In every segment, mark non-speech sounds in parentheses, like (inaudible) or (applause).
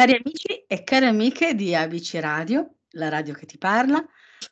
Cari amici e cari amiche di ABC Radio, la radio che ti parla,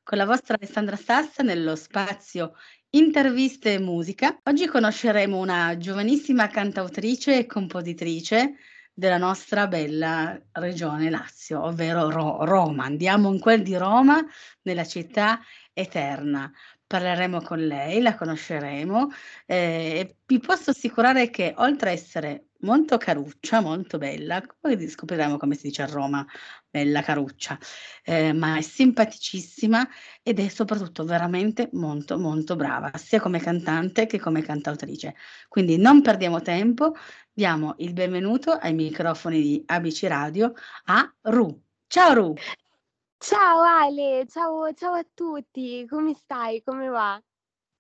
con la vostra Alessandra Stassa nello spazio Interviste e musica. Oggi conosceremo una giovanissima cantautrice e compositrice della nostra bella regione Lazio, ovvero Ro- Roma. Andiamo in quel di Roma, nella città eterna. Parleremo con lei, la conosceremo eh, e vi posso assicurare che oltre a essere molto caruccia, molto bella, poi scopriremo come si dice a Roma, bella caruccia, eh, ma è simpaticissima ed è soprattutto veramente molto molto brava, sia come cantante che come cantautrice. Quindi non perdiamo tempo, diamo il benvenuto ai microfoni di ABC Radio a Ru. Ciao Ru! Ciao Ale, ciao, ciao a tutti, come stai? Come va?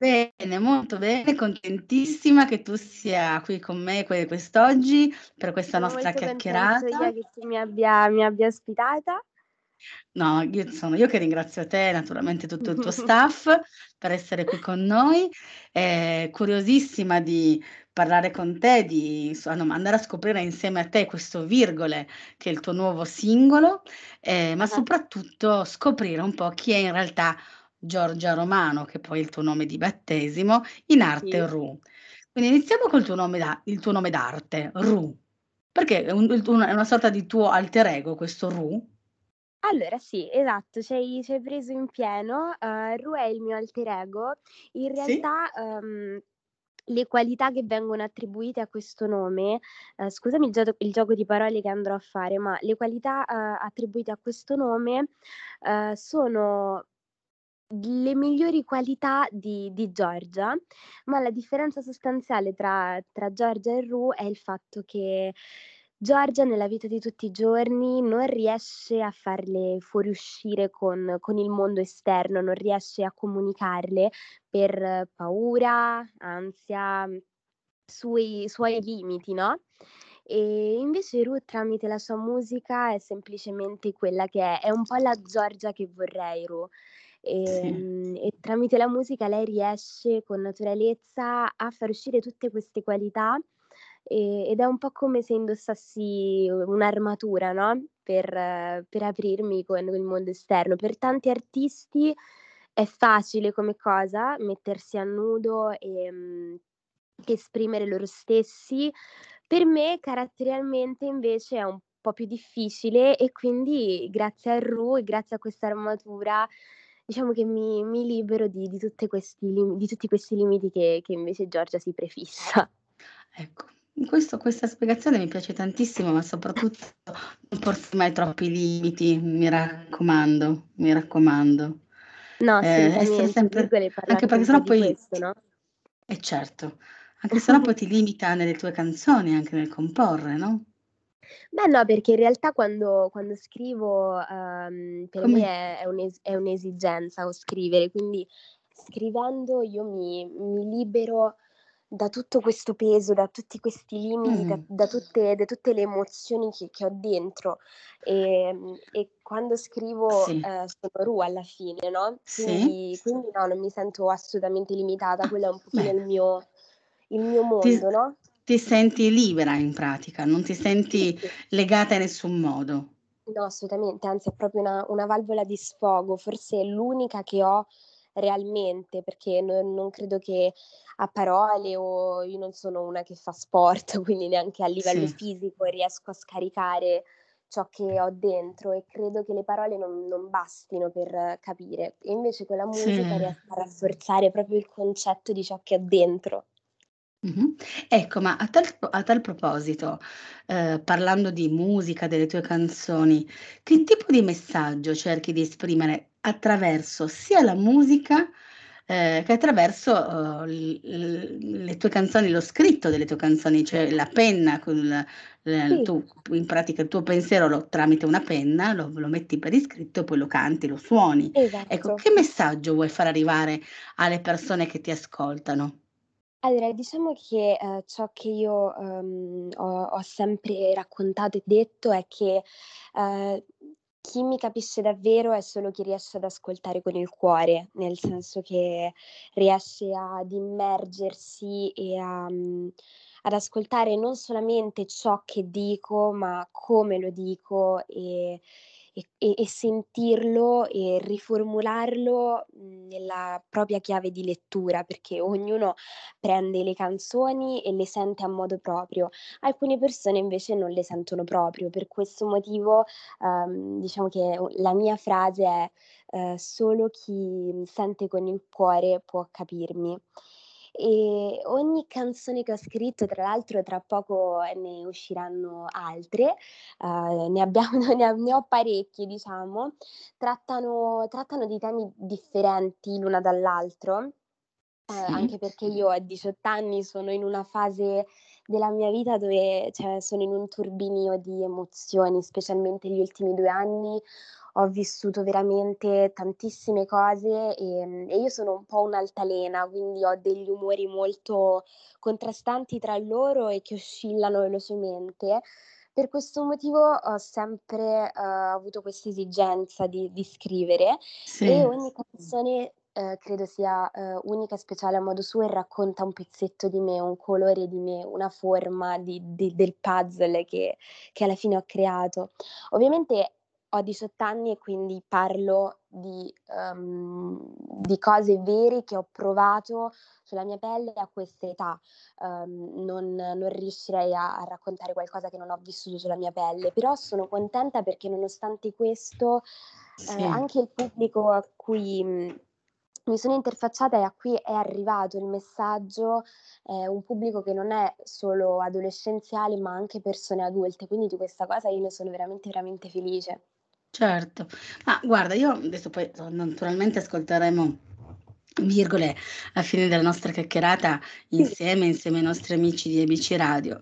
Bene, molto bene, contentissima che tu sia qui con me que- quest'oggi per questa Sono nostra chiacchierata. io che tu mi abbia, mi abbia ospitata. No, io sono io che ringrazio te, naturalmente tutto il tuo (laughs) staff per essere qui con noi. Eh, curiosissima di parlare con te, di insomma, andare a scoprire insieme a te questo Virgole, che è il tuo nuovo singolo, eh, ma soprattutto scoprire un po' chi è in realtà Giorgia Romano, che poi è il tuo nome di battesimo, in arte Sì. Ru. Quindi iniziamo col tuo nome, da- il tuo nome d'arte, Ru, perché è, un- è una sorta di tuo alter ego questo Ru. Allora sì, esatto, ci hai, ci hai preso in pieno. eh, Ru è il mio alter ego. In Sì? realtà ehm, le qualità che vengono attribuite a questo nome, eh, scusami il, gioco- il gioco di parole che andrò a fare, ma le qualità eh, attribuite a questo nome eh, sono le migliori qualità di, di Giorgia, ma la differenza sostanziale tra, tra Giorgia e Ru è il fatto che Giorgia nella vita di tutti i giorni non riesce a farle fuoriuscire con, con il mondo esterno, non riesce a comunicarle per paura, ansia, sui suoi limiti, no? E invece Ru tramite la sua musica è semplicemente quella che è, è un po' la Giorgia che vorrei Ru. E, Sì. mm, e tramite la musica lei riesce con naturalezza a far uscire tutte queste qualità e- ed è un po' come se indossassi un'armatura, no? Per, per aprirmi con il mondo esterno. Per tanti artisti è facile come cosa mettersi a nudo e mm, esprimere loro stessi. Per me caratterialmente invece è un po' più difficile e quindi grazie a Ru e grazie a questa armatura diciamo che mi, mi libero di, di tutte questi di tutti questi limiti che, che invece Giorgia si prefissa. Ecco, questo- questa spiegazione mi piace tantissimo, ma soprattutto non porsi mai troppi limiti, mi raccomando, mi raccomando. No, Eh, essere sempre, anche perché sennò poi, questo, no? è certo, anche sennò poi ti limita nelle tue canzoni, anche nel comporre, no? Beh, no, perché in realtà quando, quando scrivo ehm, per me Come? è, è un'es- è un'esigenza o scrivere, quindi scrivendo io mi, mi libero da tutto questo peso, da tutti questi limiti, da, Mm, da tutte, da tutte le emozioni che, che ho dentro. E, e quando scrivo sì, eh, sono Ru alla fine, no? sì. Quindi, quindi no, non mi sento assolutamente limitata, quello è un pochino bene. il mio, il mio Ti, mondo, no? Ti senti libera in pratica, non ti Sì, senti sì. legata in nessun modo. No, assolutamente, anzi è proprio una, una valvola di sfogo, forse è l'unica che ho realmente, perché non, non credo che a parole o io non sono una che fa sport, (laughs) quindi neanche a livello Sì, fisico riesco a scaricare ciò che ho dentro e credo che le parole non, non bastino per capire. E invece con la sì. musica riesco a rafforzare proprio il concetto di ciò che ho dentro. Mhm. Ecco, ma a tal, a tal proposito, eh, parlando di musica, delle tue canzoni, che tipo di messaggio cerchi di esprimere attraverso sia la musica, eh, che attraverso, eh, l- l- le tue canzoni, lo scritto delle tue canzoni, cioè la penna, con il- l- Sì, tu in pratica il tuo pensiero lo- tramite una penna, lo, lo metti per iscritto e poi lo canti, lo suoni. Ecco, esatto. che messaggio vuoi far arrivare alle persone che ti ascoltano? Allora, diciamo che eh, ciò che io ehm, ho, ho sempre raccontato e detto è che eh, chi mi capisce davvero è solo chi riesce ad ascoltare con il cuore, nel senso che riesce ad immergersi e a, mm, ad ascoltare non solamente ciò che dico, ma come lo dico e, e, e sentirlo e riformularlo nella propria chiave di lettura, perché ognuno prende le canzoni e le sente a modo proprio. Alcune persone invece non le sentono proprio, per questo motivo um, diciamo che la mia frase è uh, solo chi sente con il cuore può capirmi. E ogni canzone che ho scritto, tra l'altro tra poco ne usciranno altre, uh, ne, abbiamo, (laughs) ne, ne, ho parecchie diciamo, trattano, trattano di temi differenti l'una dall'altro, uh, anche perché io a 18 anni sono in una fase della mia vita dove cioè, sono in un turbinio di emozioni, specialmente gli ultimi due anni ho vissuto veramente tantissime cose e, e, io sono un po' un'altalena, quindi ho degli umori molto contrastanti tra loro e che oscillano velocemente. Per questo motivo ho sempre uh, avuto questa esigenza di, di scrivere sì. e ogni canzone Uh, credo sia uh, unica e speciale a modo suo e racconta un pezzetto di me, un colore di me, una forma di, di, del puzzle che, che, alla fine ho creato. Ovviamente ho 18 anni e quindi parlo di, um, di, cose vere che ho provato sulla mia pelle a questa età. Um, non, non, riuscirei a, a, raccontare qualcosa che non ho vissuto sulla mia pelle, però sono contenta perché nonostante questo eh, sì. eh, anche il pubblico a cui mh, mi sono interfacciata e a cui è arrivato il messaggio è un pubblico che non è solo adolescenziale ma anche persone adulte, quindi di questa cosa io ne sono veramente veramente felice. Certo, ma guarda, io adesso poi naturalmente ascolteremo virgole a fine della nostra chiacchierata insieme, insieme ai nostri amici di ABC Radio.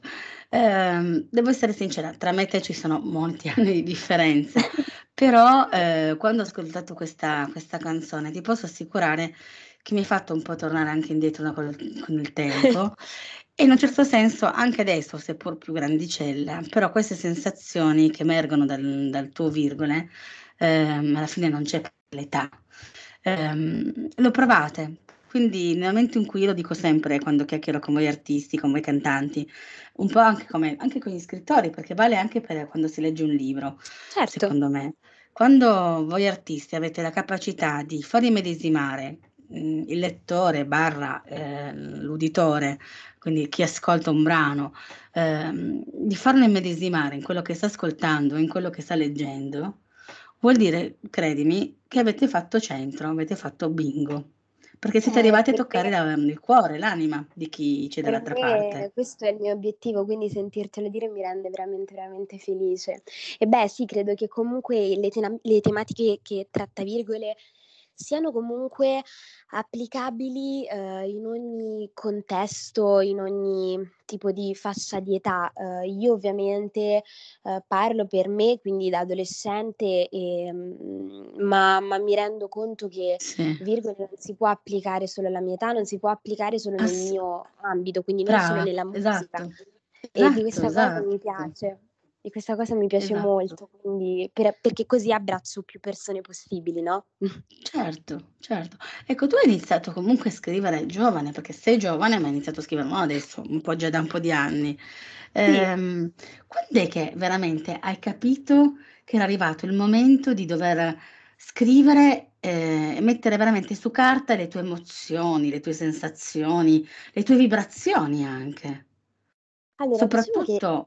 Eh, devo essere sincera, tra me e te ci sono molti (laughs) anni di differenza, (laughs) però eh, quando ho ascoltato questa, questa canzone ti posso assicurare che mi ha fatto un po' tornare anche indietro con il tempo e in un certo senso anche adesso, seppur più grandicella, però queste sensazioni che emergono dal, dal tuo virgole, ehm, alla fine non c'è l'età. Ehm, lo provate, quindi nel momento in cui io lo dico sempre quando chiacchiero con voi artisti, con voi cantanti, un po' anche, come, anche con gli scrittori, perché vale anche per quando si legge un libro, certo. secondo me. Quando voi artisti avete la capacità di far immedesimare mhmm, il lettore barra eh, l'uditore, quindi chi ascolta un brano, ehm, di farlo immedesimare in quello che sta ascoltando, in quello che sta leggendo, vuol dire, credimi, che avete fatto centro, avete fatto bingo. Perché siete eh, arrivati a toccare la, il cuore, l'anima di chi c'è dall'altra parte. Questo è il mio obiettivo, quindi sentirtelo dire mi rende veramente, veramente felice. E beh, sì, credo che comunque le, te- le tematiche che tratta virgole siano comunque applicabili eh, in ogni contesto, in ogni tipo di fascia di età. Eh, io ovviamente eh, parlo per me, quindi da adolescente, e, mm, ma, ma, mi rendo conto che sì. virgole non si può applicare solo alla mia età, non si può applicare solo nel Ass- mio ambito, quindi non Brava, solo nella musica. Esatto. E esatto, di questa esatto. cosa mi piace. E questa cosa mi piace esatto. molto, quindi, per, perché così abbraccio più persone possibili, no? Certo, certo. Ecco, tu hai iniziato comunque a scrivere giovane, perché sei giovane, ma hai iniziato a scrivere non adesso, un po' già da un po' di anni. Sì. Ehm, quando è che veramente hai capito che era arrivato il momento di dover scrivere eh, e mettere veramente su carta le tue emozioni, le tue sensazioni, le tue vibrazioni anche? Allora, diciamo Soprattutto...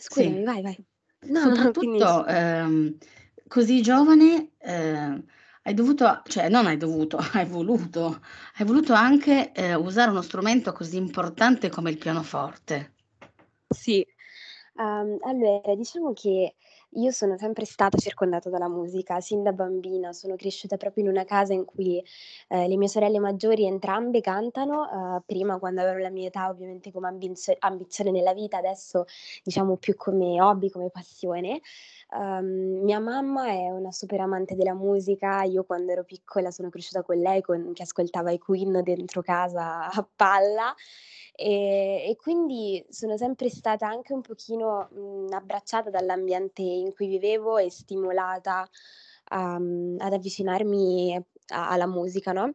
Scusami, Sì. vai, vai. No, no, Soprattutto, ehm, così giovane, ehm, hai dovuto cioè non hai dovuto, (laughs) hai voluto hai voluto anche, ehm, usare uno strumento così importante come il pianoforte. Sì. Uhm, allora diciamo che io sono sempre stata circondata dalla musica, sin da bambina. Sono cresciuta proprio in una casa in cui, ehm, le mie sorelle maggiori entrambe cantano, uhm, prima quando avevo la mia età ovviamente come ambizio ambizione nella vita, adesso diciamo più come hobby, come passione. Uhm, mia mamma è una super amante della musica, io quando ero piccola sono cresciuta con lei con che ascoltava i Queen dentro casa (laughs) a palla e, e quindi sono sempre stata anche un pochino mh, abbracciata dall'ambiente in cui vivevo e stimolata um, ad avvicinarmi a, alla musica, no?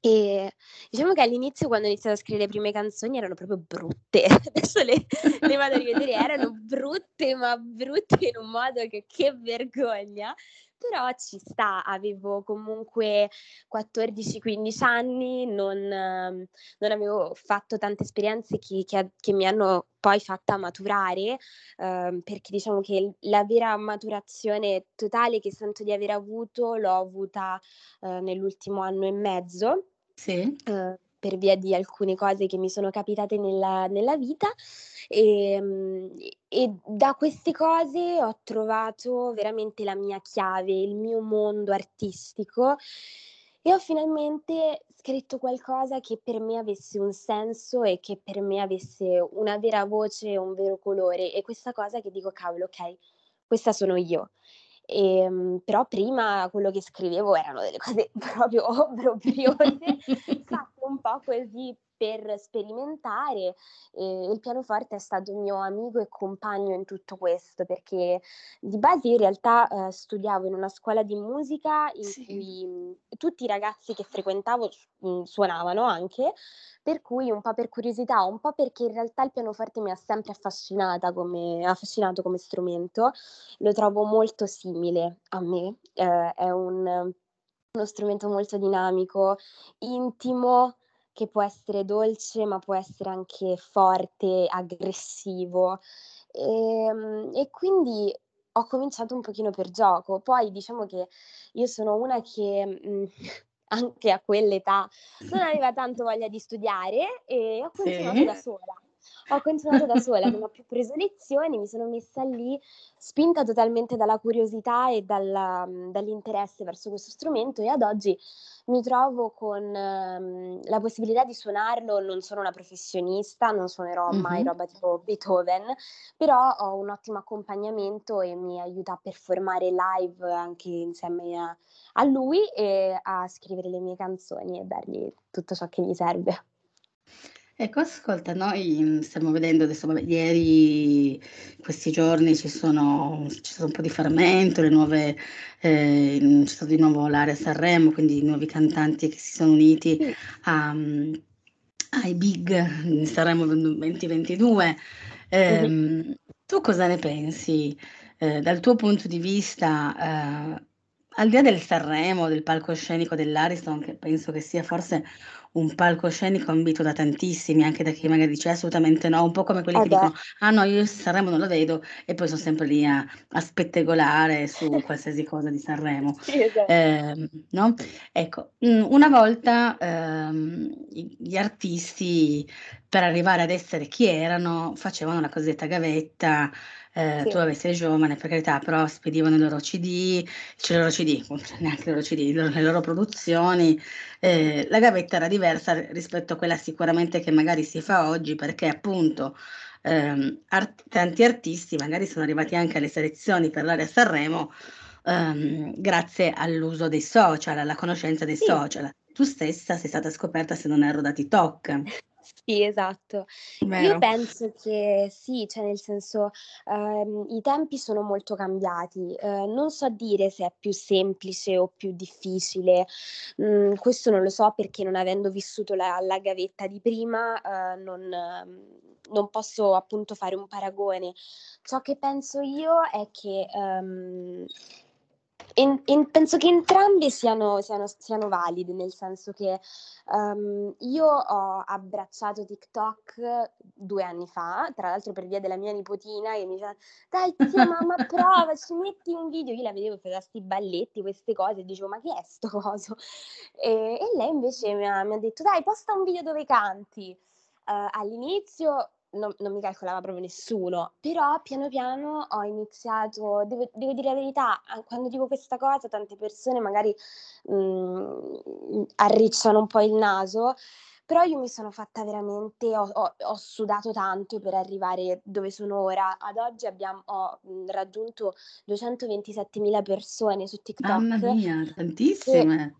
E diciamo che all'inizio, quando ho iniziato a scrivere le prime canzoni, erano proprio brutte. (laughs) Adesso le, le vado a rivedere, erano brutte, ma brutte in un modo che che vergogna però ci sta, avevo comunque 14-15 anni, non, non, avevo fatto tante esperienze che, che, che, mi hanno poi fatta maturare, eh, perché diciamo che la vera maturazione totale che sento di aver avuto l'ho avuta eh, nell'ultimo anno e mezzo. Sì. Eh, per via di alcune cose che mi sono capitate nella, nella vita e, ehm, e, da queste cose ho trovato veramente la mia chiave, il mio mondo artistico e ho finalmente scritto qualcosa che per me avesse un senso e che per me avesse una vera voce un vero colore e questa cosa che dico cavolo ok, questa sono io. E, ehm, però prima quello che scrivevo erano delle cose (laughs) proprio obbrobriose, (laughs) un po' così per sperimentare e il pianoforte è stato mio amico e compagno in tutto questo perché di base in realtà eh, studiavo in una scuola di musica in sì. cui mh, tutti i ragazzi che frequentavo mh, suonavano anche, per cui un po' per curiosità, un po' perché in realtà il pianoforte mi ha sempre affascinata come, affascinato come strumento, lo trovo molto simile a me, eh, è un uno strumento molto dinamico, intimo, che può essere dolce ma può essere anche forte, aggressivo. E, ehm, e quindi ho cominciato un pochino per gioco. Poi diciamo che io sono una che mh, mhmm, (laughs) anche a quell'età non aveva tanto voglia di studiare e ho continuato sì. da sola ho continuato da sola, non ho più preso lezioni, mi sono messa lì spinta totalmente dalla curiosità e dalla, dall'interesse verso questo strumento e ad oggi mi trovo con um, la possibilità di suonarlo, non sono una professionista, non suonerò mm-hmm. mai roba tipo Beethoven, però ho un ottimo accompagnamento e mi aiuta a performare live anche insieme a, a lui e a scrivere le mie canzoni e dargli tutto ciò che gli serve. Ecco, ascolta, noi mm, stiamo vedendo adesso, vabbè, ieri, questi giorni ci sono, c'è stato un po' di fermento, le nuove, eh, c'è stato di nuovo l'area Sanremo, quindi i nuovi cantanti che si sono uniti a, mm, ai big Sanremo 2022. Eh, mm-hmm. Tu cosa ne pensi eh, dal tuo punto di vista? Eh, al di là del Sanremo, del palcoscenico dell'Ariston, che penso che sia forse un palcoscenico ambito da tantissimi, anche da chi magari dice assolutamente no, un po' come quelli eh che beh. dicono ah no, io Sanremo non lo vedo e poi sono sempre lì a, a spettegolare su qualsiasi cosa di Sanremo. Sì, esatto. eh, no? Ecco, una volta ehm, gli artisti per arrivare ad essere chi erano facevano la cosiddetta gavetta eh, sì. tu sei giovane, per carità, però spedivano i loro CD, cioè i loro CD, (laughs) neanche i loro CD, le loro produzioni. Eh, la gavetta era diversa rispetto a quella sicuramente che magari si fa oggi, perché appunto ehm, art- tanti artisti magari sono arrivati anche alle selezioni per l'area Sanremo ehm, grazie all'uso dei social, alla conoscenza dei sì. social. Tu stessa sei stata scoperta, se non erro, da TikTok. Sì, esatto. Io penso che sì, cioè nel senso, ehm, i tempi sono molto cambiati. Ehm, non so dire se è più semplice o più difficile, mhmm, questo non lo so perché non avendo vissuto la la gavetta di prima, ehm, non mhmm, non posso appunto fare un paragone. Ciò che penso io è che, ehm in, in, penso che entrambi siano, siano, siano, validi, nel senso che um, io ho abbracciato TikTok due anni fa, tra l'altro per via della mia nipotina che mi diceva dai zia mamma (laughs) prova, ci metti un video, io la vedevo fare questi balletti, queste cose, e dicevo ma che è sto coso? E, e lei invece mi ha, mi ha, detto dai posta un video dove canti. Uh, all'inizio non, non, mi calcolava proprio nessuno, però piano piano ho iniziato, devo, devo, dire la verità, quando dico questa cosa tante persone magari mh, mm, arricciano un po' il naso, però io mi sono fatta veramente, ho, ho, ho, sudato tanto per arrivare dove sono ora. Ad oggi abbiamo, ho mm, raggiunto 227.000 persone su TikTok. Mamma mia, tantissime!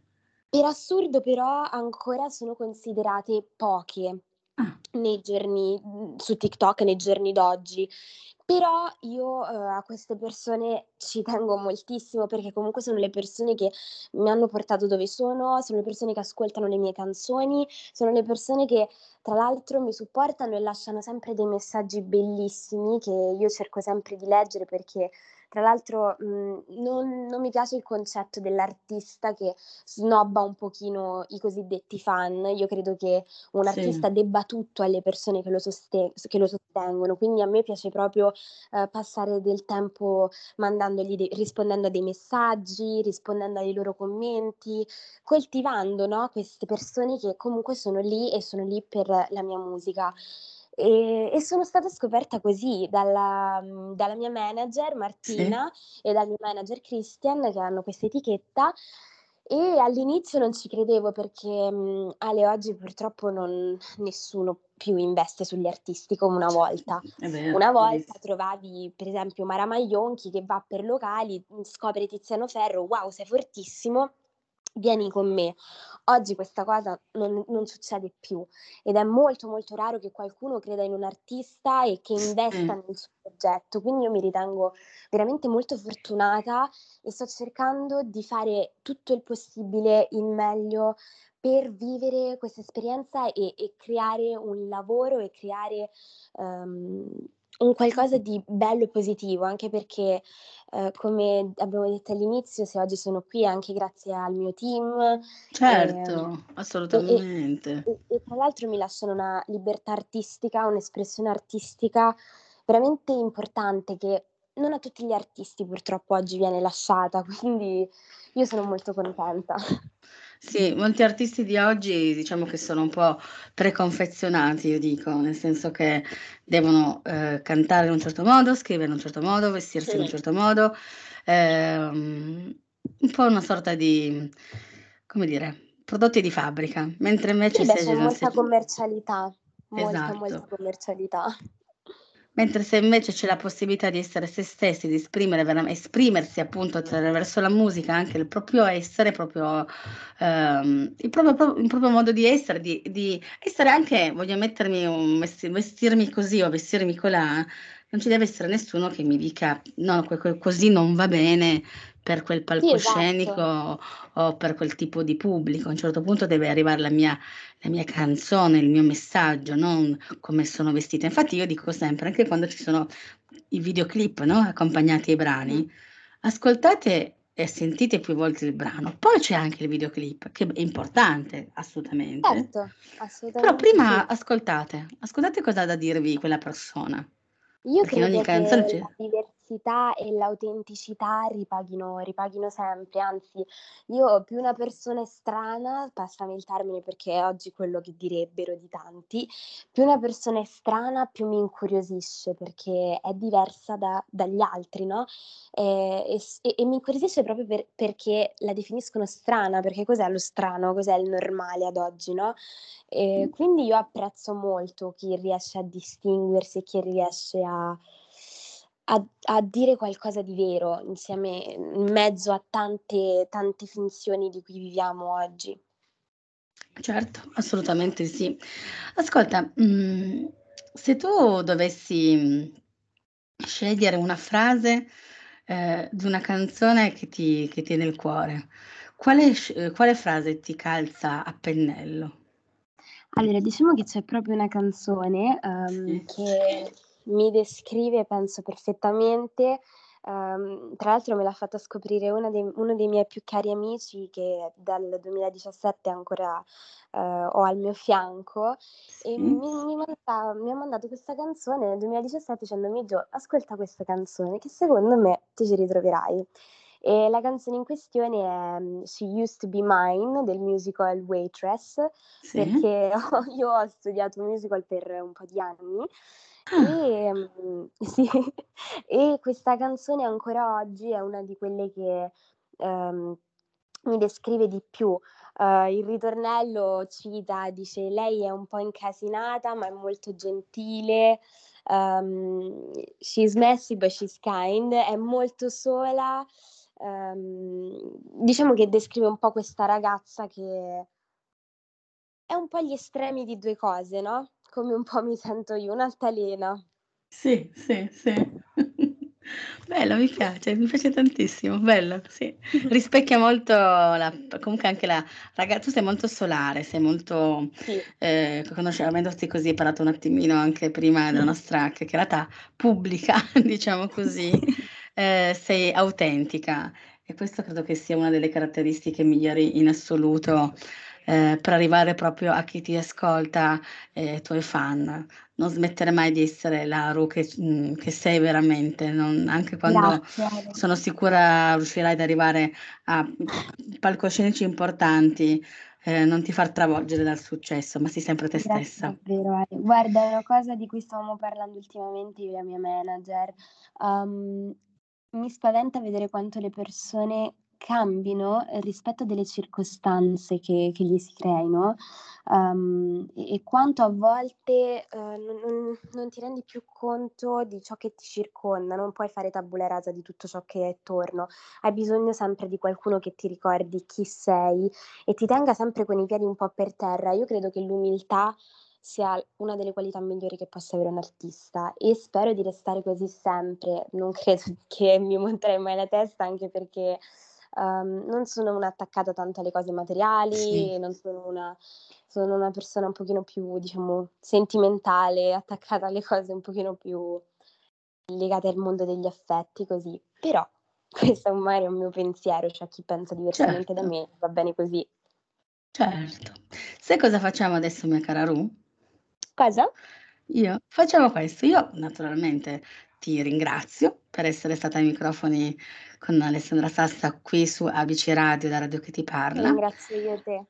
Per assurdo però ancora sono considerate poche ah. nei giorni su TikTok nei giorni d'oggi. Però io uh, a queste persone ci tengo moltissimo perché comunque sono le persone che mi hanno portato dove sono, sono le persone che ascoltano le mie canzoni, sono le persone che tra l'altro mi supportano e lasciano sempre dei messaggi bellissimi che io cerco sempre di leggere perché tra l'altro mh, mhmm, non, non, mi piace il concetto dell'artista che snobba un pochino i cosiddetti fan. Io credo che un artista sì. debba tutto alle persone che lo, sosten- che lo, sostengono, quindi a me piace proprio eh, passare del tempo mandandogli de- rispondendo a dei messaggi, rispondendo ai loro commenti, coltivando no, queste persone che comunque sono lì e sono lì per la mia musica. E, e, sono stata scoperta così dalla, dalla mia manager Martina sì. e dal mio manager Christian che hanno questa etichetta e all'inizio non ci credevo perché mh, Ale oggi purtroppo non, nessuno più investe sugli artisti come una volta. (laughs) Vero, una volta trovavi per esempio Mara Maglionchi che va per locali, scopre Tiziano Ferro, wow sei fortissimo, vieni con me. Oggi questa cosa non, non, succede più ed è molto molto raro che qualcuno creda in un artista e che investa mm. nel suo progetto, quindi io mi ritengo veramente molto fortunata e sto cercando di fare tutto il possibile in meglio per vivere questa esperienza e, e creare un lavoro e creare um, un qualcosa di bello e positivo, anche perché, eh, come abbiamo detto all'inizio, se oggi sono qui è anche grazie al mio team. Certo, eh, assolutamente. E, e, e, tra l'altro mi lasciano una libertà artistica, un'espressione artistica veramente importante che non a tutti gli artisti purtroppo oggi viene lasciata, (laughs) quindi io sono molto contenta. Sì, molti artisti di oggi diciamo che sono un po' preconfezionati, io dico, nel senso che devono eh, cantare in un certo modo, scrivere in un certo modo, vestirsi sì. in un certo modo, ehm, un po' una sorta di, come dire, prodotti di fabbrica, mentre invece sì, beh, c'è molta commercialità, molta, esatto. molta commercialità. Mentre se invece c'è la possibilità di essere se stessi, di esprimere, esprimersi appunto attraverso la musica, anche il proprio essere, proprio, ehm, il, proprio, il, proprio, modo di essere, di, di, essere anche, voglio mettermi, un, vestirmi così o vestirmi colà, non ci deve essere nessuno che mi dica no, così non va bene per quel palcoscenico sì, esatto. o per quel tipo di pubblico. A un certo punto deve arrivare la mia, la mia canzone, il mio messaggio, non come sono vestita. Infatti io dico sempre, anche quando ci sono i videoclip no, accompagnati ai brani, ascoltate e sentite più volte il brano. Poi c'è anche il videoclip, che è importante, assolutamente. Certo, assolutamente. Però prima sì. ascoltate, ascoltate cosa ha da dirvi quella persona. Io Perché credo che canzone c'è. la diversità e l'autenticità ripaghino, ripaghino sempre, anzi io più una persona è strana, passami il termine perché è oggi quello che direbbero di tanti, più una persona è strana più mi incuriosisce perché è diversa da, dagli altri, no? E, e, e mi incuriosisce proprio per, perché la definiscono strana, perché cos'è lo strano, cos'è il normale ad oggi, no? E quindi io apprezzo molto chi riesce a distinguersi e chi riesce a, a, a, dire qualcosa di vero insieme in mezzo a tante, tante finzioni di cui viviamo oggi. Certo, assolutamente sì. Ascolta, mh, mm, se tu dovessi mm, scegliere una frase eh, di una canzone che ti, che ti è nel cuore, quale, quale frase ti calza a pennello? Allora, diciamo che c'è proprio una canzone, uhm, che mi descrive penso perfettamente. Uhm, tra l'altro me l'ha fatta scoprire dei uno dei miei più cari amici che dal 2017 ancora, uhm, ho al mio fianco e mi mi manda mi ha mandato questa canzone nel 2017 dicendomi: "Gio, ascolta questa canzone che secondo me ti ci ritroverai". E la canzone in questione è mm, She Used to Be Mine del musical Waitress, sì. perché ho, (laughs) io ho studiato musical per un po' di anni ah. e, mm, (laughs) sì, e questa canzone ancora oggi è una di quelle che um, mi descrive di più. Uh, il ritornello cita, dice lei è un po' incasinata ma è molto gentile, um, she's messy but she's kind, è molto sola ehm, diciamo che descrive un po' questa ragazza che è un po' gli estremi di due cose, no? come un po' mi sento io, un'altalena. Sì, sì, sì. (laughs) Bello, mi piace, mi piace tantissimo, bello, sì. (laughs) Rispecchia molto la comunque anche la raga tu sei molto solare, sei molto Sì. ehm, conoscendoti così, hai parlato un attimino anche prima della nostra chiacchierata pubblica, (laughs) diciamo così, ehm, sei autentica e questo credo che sia una delle caratteristiche migliori in assoluto, ehm, per arrivare proprio a chi ti ascolta e ai tuoi fan. Non smettere mai di essere la Ru che mhmm, che sei veramente, non anche quando Grazie. sono sicura riuscirai ad arrivare a, palcoscenici importanti, ehm, non ti far travolgere dal successo, ma sii sempre te Grazie stessa. davvero Ale. Guarda, è una cosa di cui stavamo parlando ultimamente io e la mia manager. Uhm, mi spaventa vedere quanto le persone cambino rispetto a delle circostanze che che gli si creino, uhm, e quanto a volte, non non non ti rendi più conto di ciò che ti circonda, non puoi fare tabula rasa di tutto ciò che è attorno. Hai bisogno sempre di qualcuno che ti ricordi chi sei e ti tenga sempre con i piedi un po' per terra. Io credo che l'umiltà sia una delle qualità migliori che possa avere un artista e spero di restare così sempre. Non credo (laughs) che mi monterei mai la testa, anche perché, uhm, non sono una attaccata tanto alle cose Sì. materiali, non sono una sono una persona un pochino più, diciamo, sentimentale, attaccata alle cose un pochino più legate al mondo degli affetti, così. Però (laughs) questo magari è un mio pensiero, c'è chi pensa diversamente da Certo. me, va bene così. Certo. Sai cosa facciamo adesso mia cara Ru? Cosa? Io? Facciamo questo: io naturalmente ti ringrazio per essere stata ai microfoni con Alessandra Sassa qui su ABC Radio, la radio che ti parla. Ringrazio io te.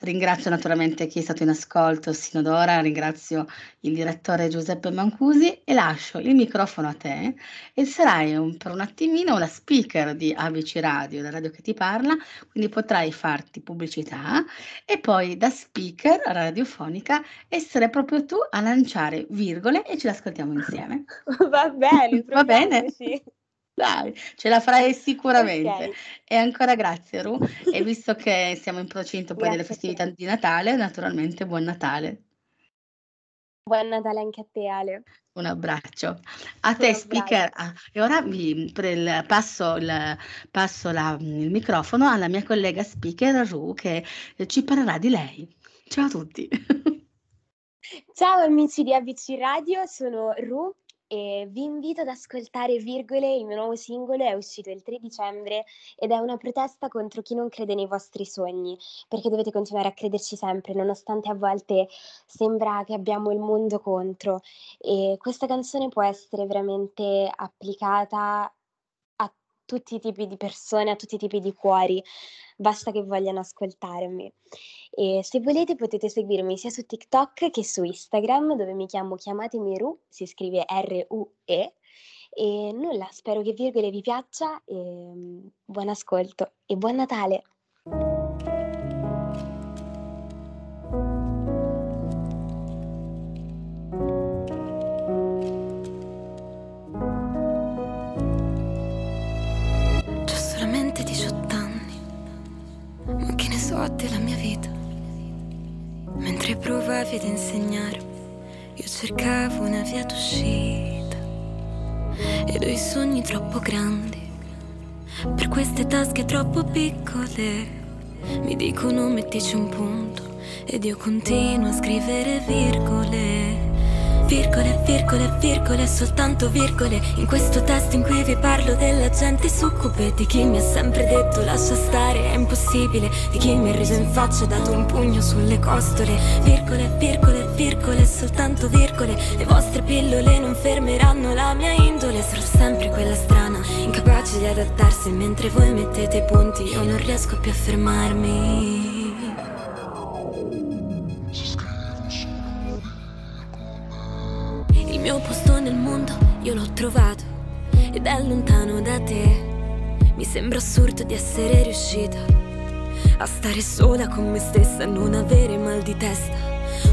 Ringrazio naturalmente chi è stato in ascolto sino ad ora, ringrazio il direttore Giuseppe Mancusi e lascio il microfono a te e sarai un per un attimino la speaker di ABC Radio, la radio che ti parla, quindi potrai farti pubblicità e poi da speaker radiofonica essere proprio tu a lanciare virgole e ce l'ascoltiamo insieme. (laughs) Va bene, (laughs) Va bene? Dai, ce la farai sicuramente. Okay. E ancora grazie Ru, e (laughs) visto che siamo in procinto poi delle Grazie festività di Natale, naturalmente buon Natale. Buon Natale anche a te Ale. Un abbraccio. A te speaker ah, e ora pre il passo il passo la il microfono alla mia collega speaker Ru che ci parlerà di lei. Ciao a tutti. (laughs) Ciao amici di ABC Radio, sono Ru e vi invito ad ascoltare Virgole, il mio nuovo singolo è uscito il 3 dicembre ed è una protesta contro chi non crede nei vostri sogni, perché dovete continuare a crederci sempre, nonostante a volte sembra che abbiamo il mondo contro. E questa canzone può essere veramente applicata tutti i tipi di persone, a tutti i tipi di cuori, basta che vogliano ascoltarmi. E se volete potete seguirmi sia su TikTok che su Instagram, dove mi chiamo Chiamatemi Ru, si scrive R-U-E. E nulla, spero che Virgole vi piaccia e, mhmm, buon ascolto e buon Natale. Della mia vita. Mentre provavi ad insegnarmi, io cercavo una via d'uscita. Ed ho i sogni troppo grandi, per queste tasche troppo piccole. Mi dicono mettici un punto, ed io continuo a scrivere virgole. Virgole, virgole, virgole, soltanto virgole. In questo testo in cui vi parlo della gente succube Di chi mi ha sempre detto lascia stare, è impossibile Di chi mi ha riso in faccia e dato un pugno sulle costole. Virgole, virgole, virgole, soltanto virgole. Le vostre pillole non fermeranno la mia indole. Sarò sempre quella strana, incapace di adattarsi Mentre voi mettete punti, io non riesco più a fermarmi ed è lontano da te. Mi sembra assurdo di essere riuscita a stare sola con me stessa e non avere mal di testa.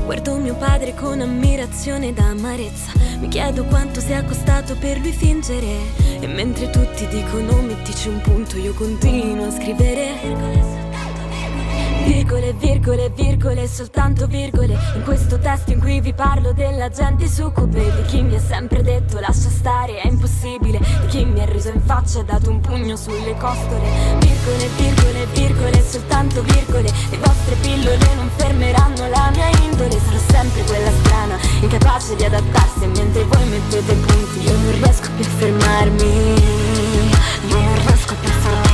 Guardo mio padre con ammirazione ed amarezza. Mi chiedo quanto sia costato per lui fingere. E mentre tutti dicono mettici un punto, io continuo a scrivere. Virgole, virgole, virgole, soltanto virgole. In questo testo in cui vi parlo della gente succube Di chi mi ha sempre detto lascia stare, è impossibile. Di chi mi ha riso in faccia e dato un pugno sulle costole. Virgole, virgole, virgole, soltanto virgole. Le vostre pillole non fermeranno la mia indole. Sarò sempre quella strana, incapace di adattarsi. Mentre voi mettete punti, io non riesco più a fermarmi. Io non riesco più a fermarmi